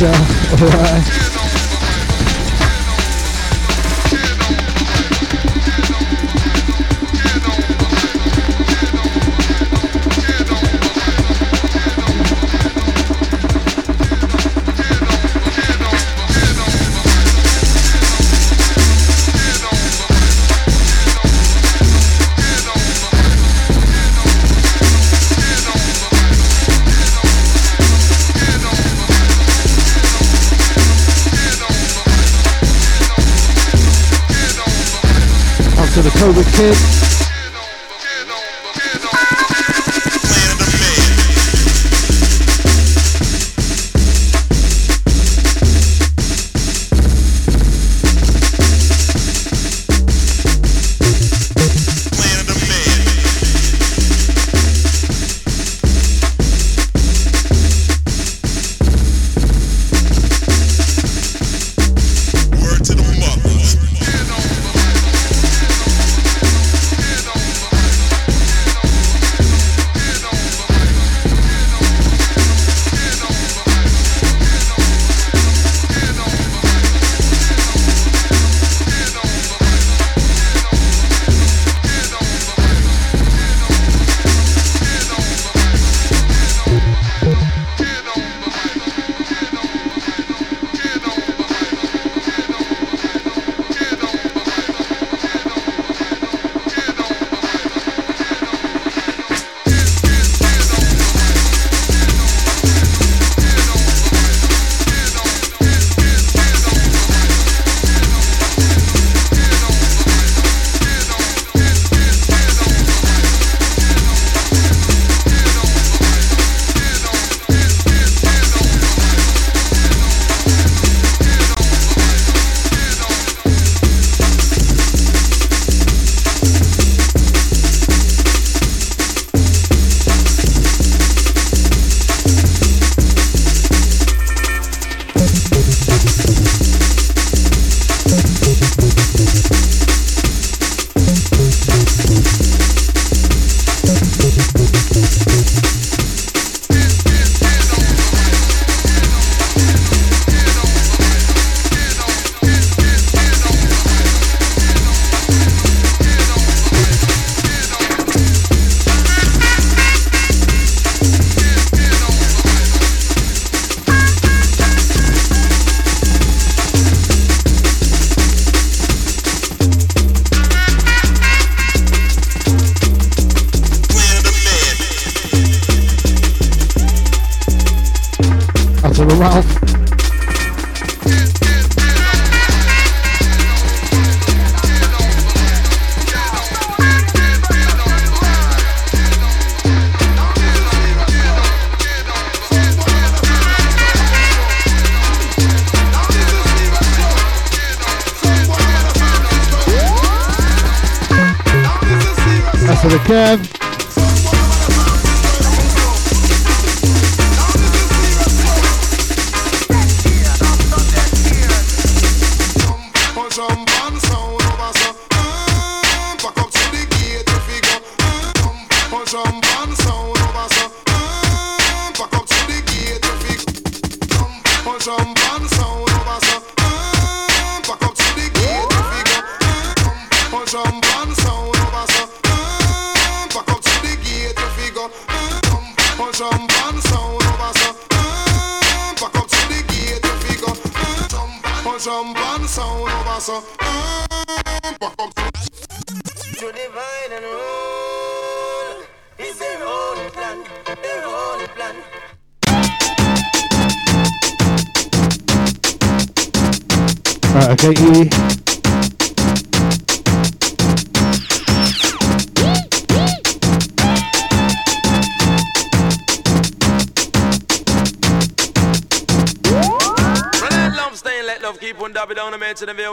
Sasha. Alright. COVID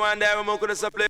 one day we gonna the supply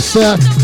Seth. all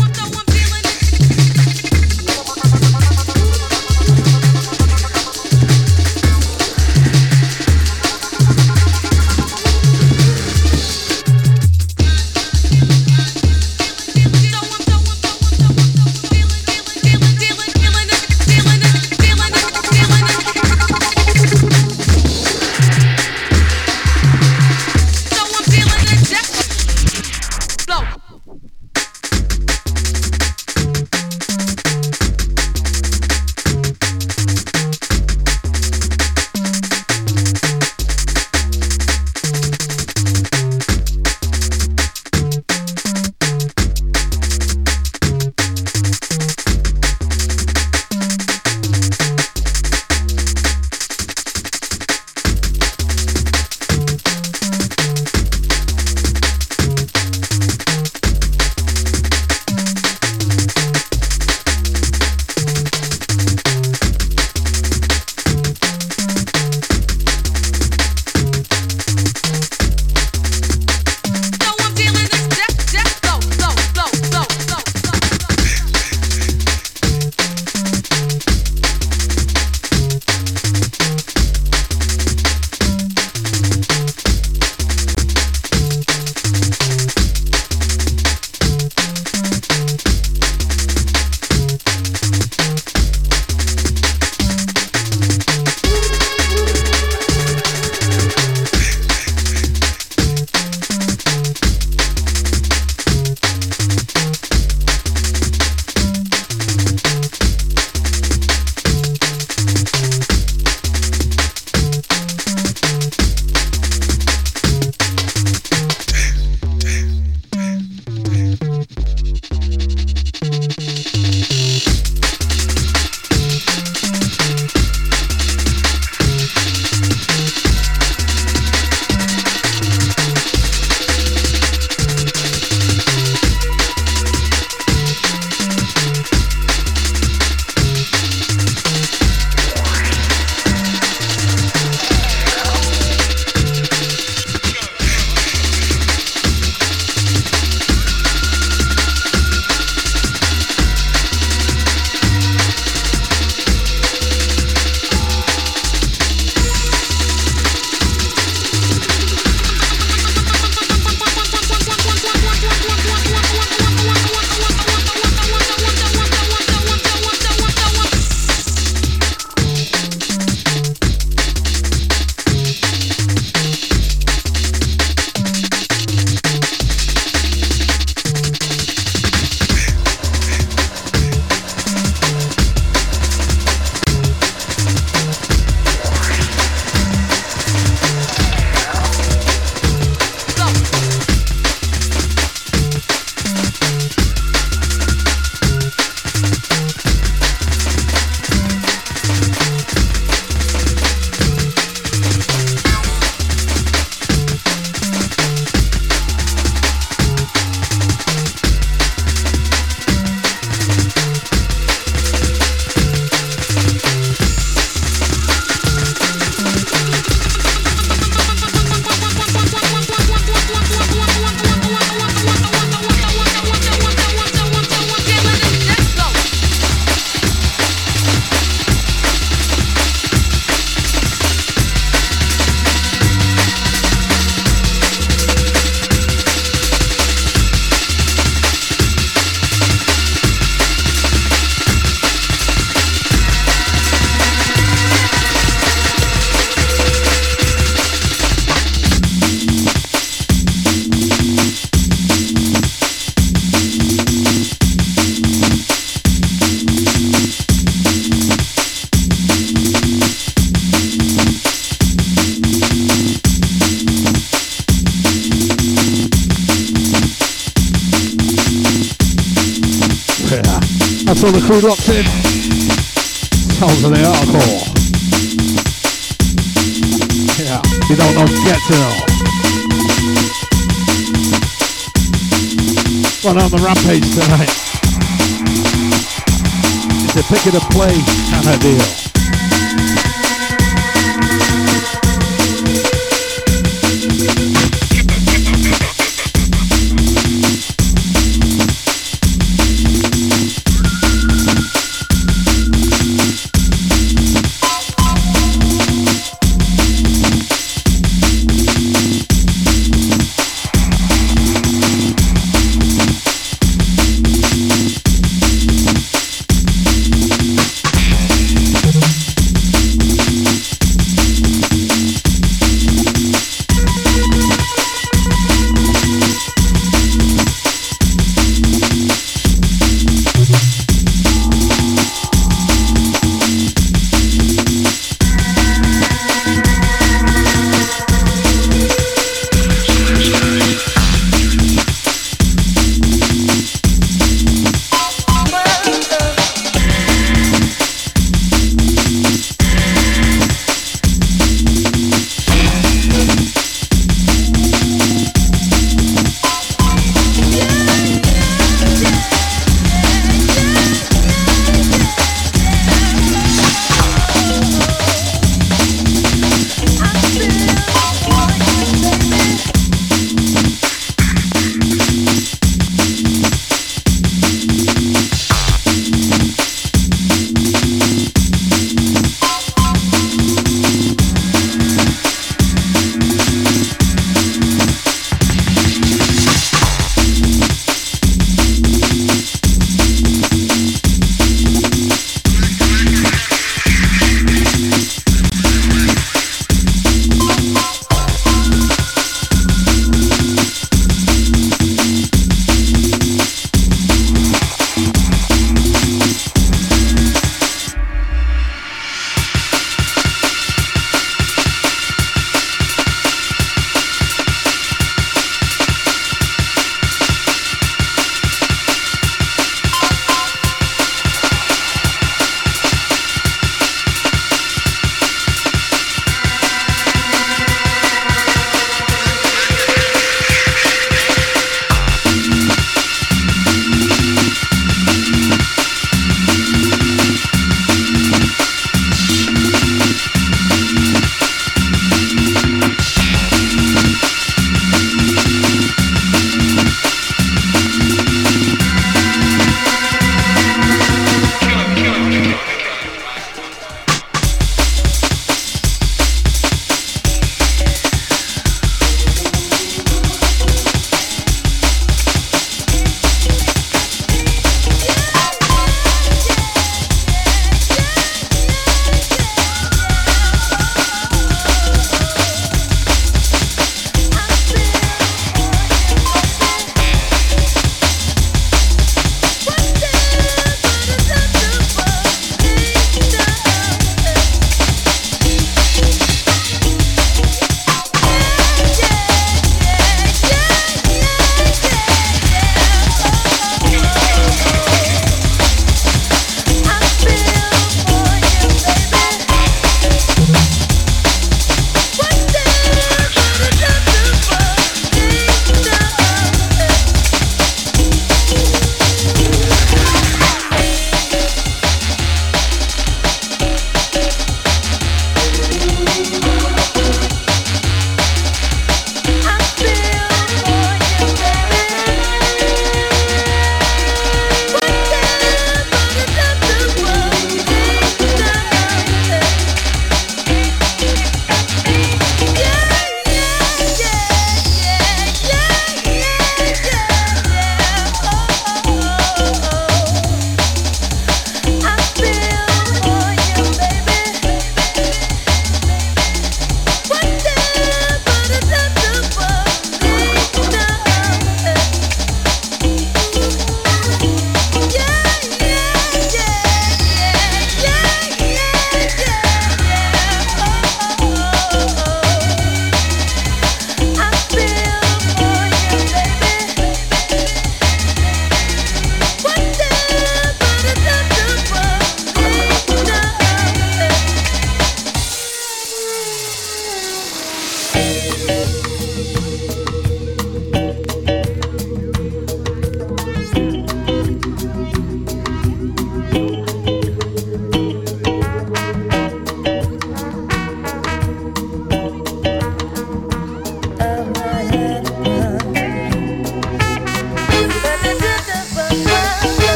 a pick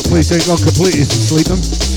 please don't completely sleeping.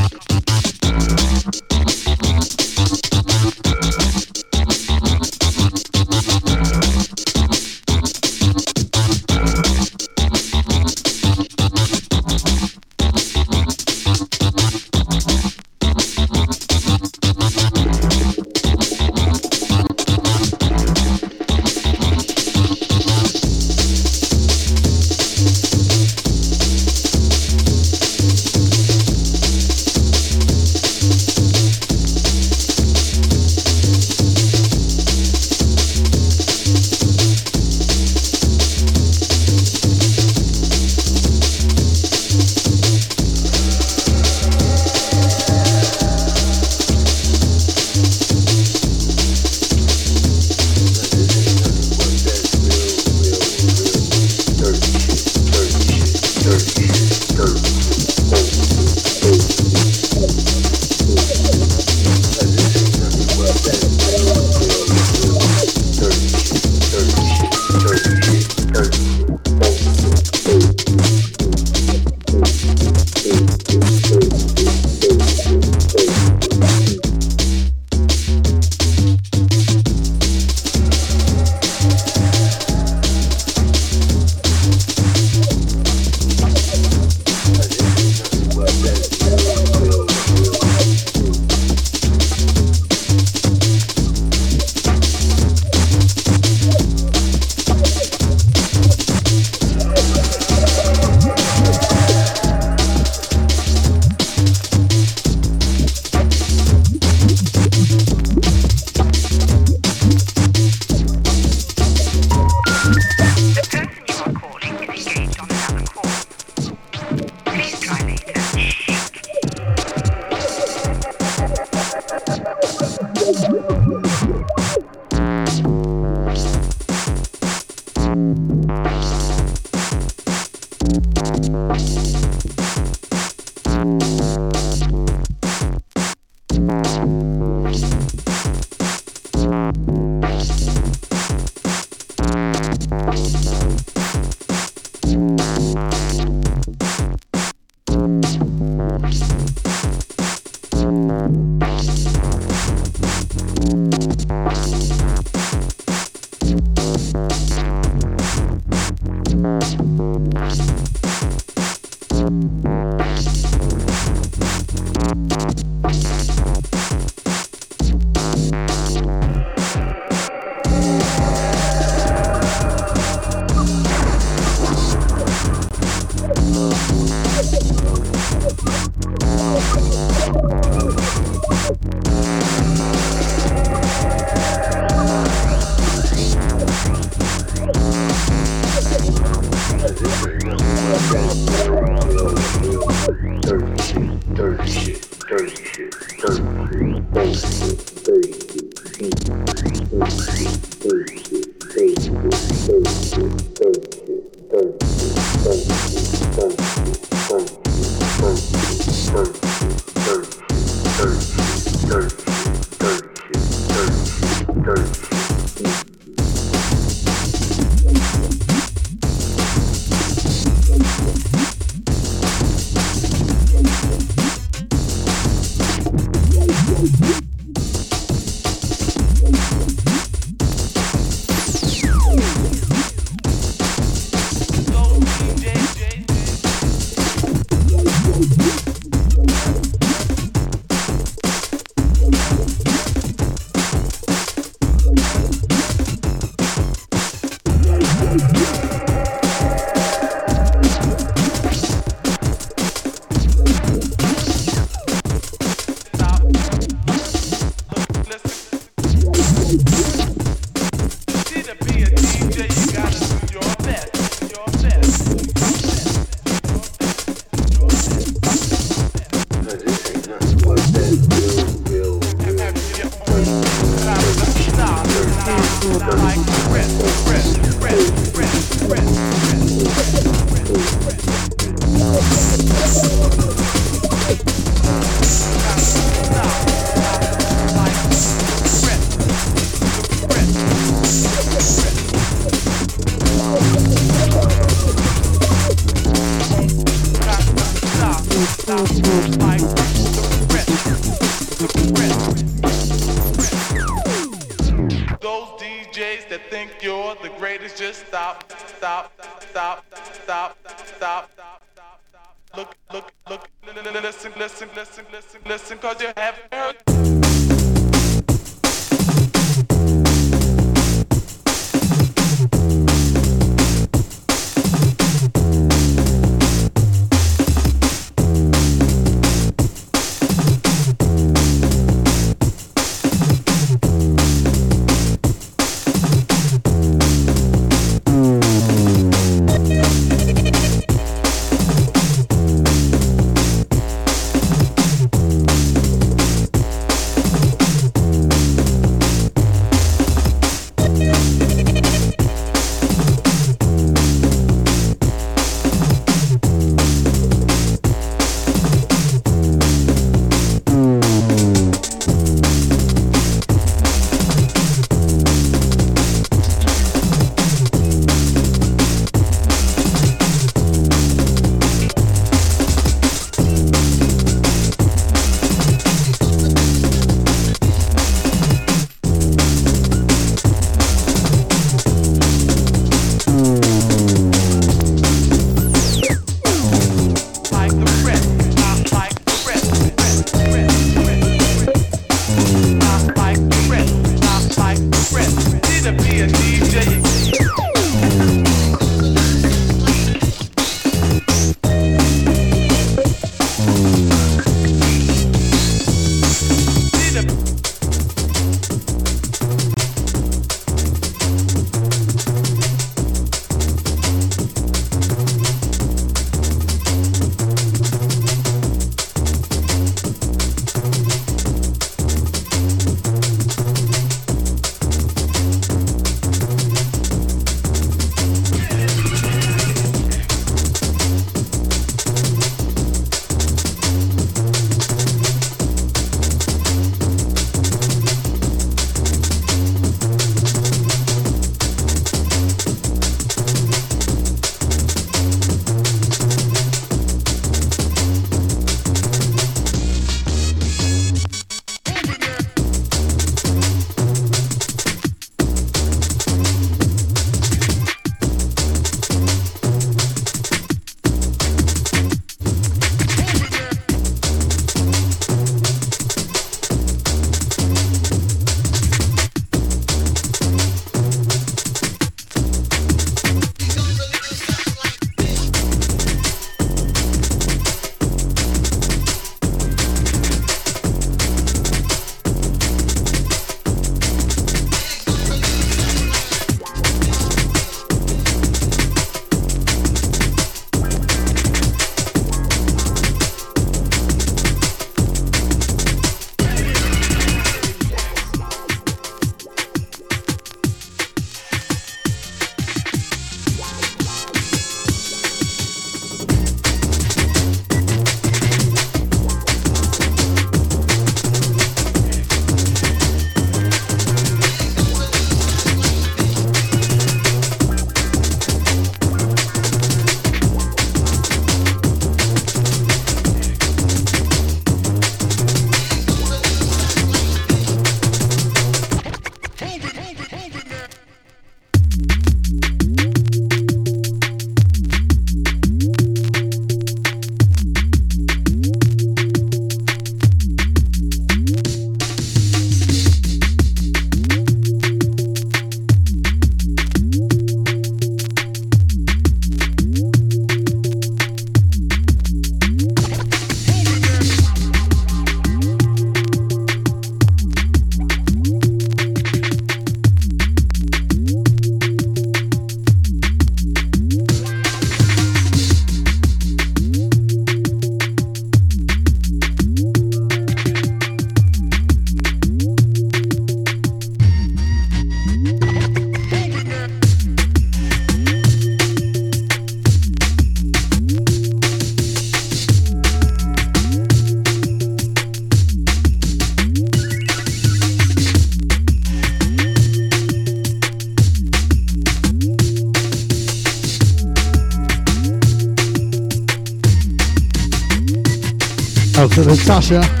To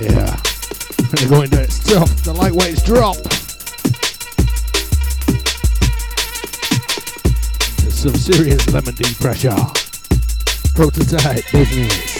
Yeah. They're going to its top. The lightweights drop. Some serious lemon D pressure. Prototype business.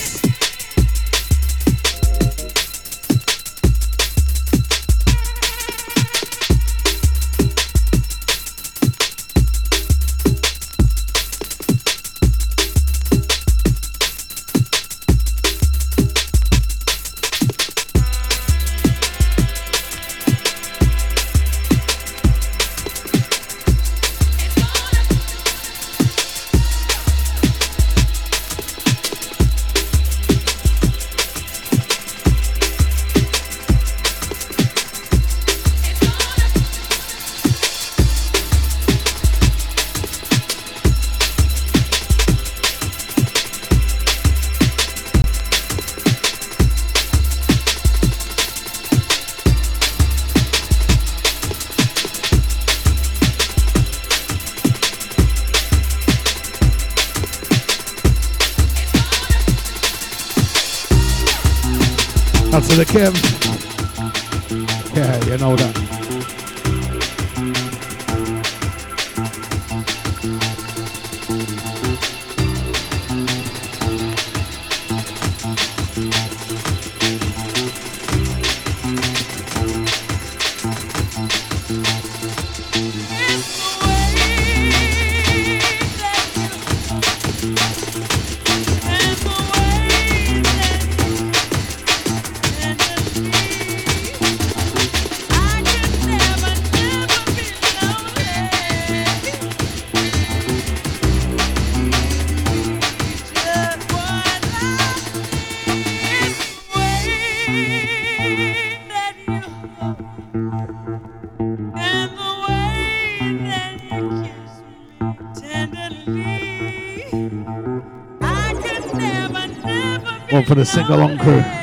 For the sing along crew.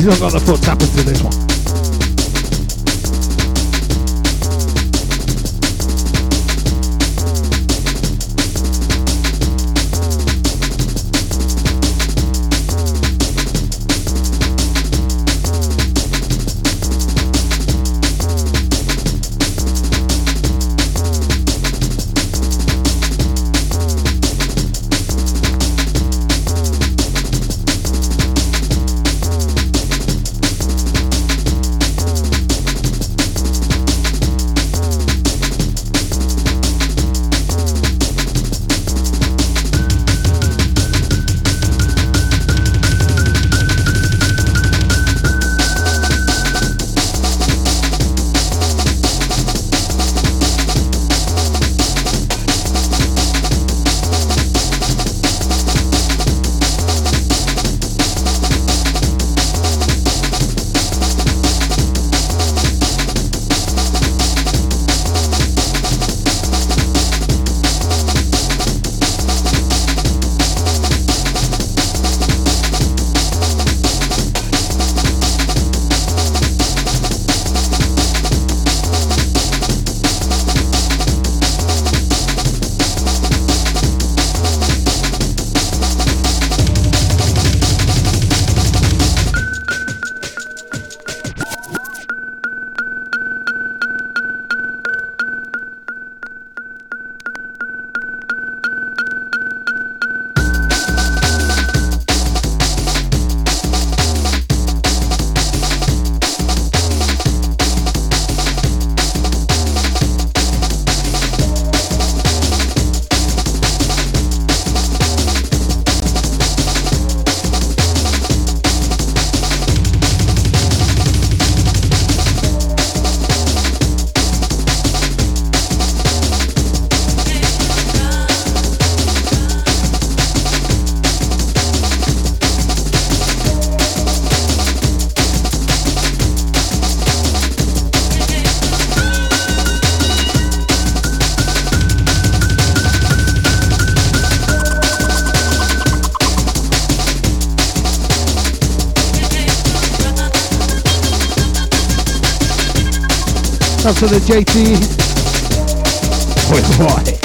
He's not got the foot tappers to this one. To the JT. Boy, boy.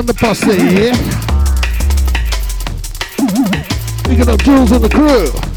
On the posse got up Jules and the crew.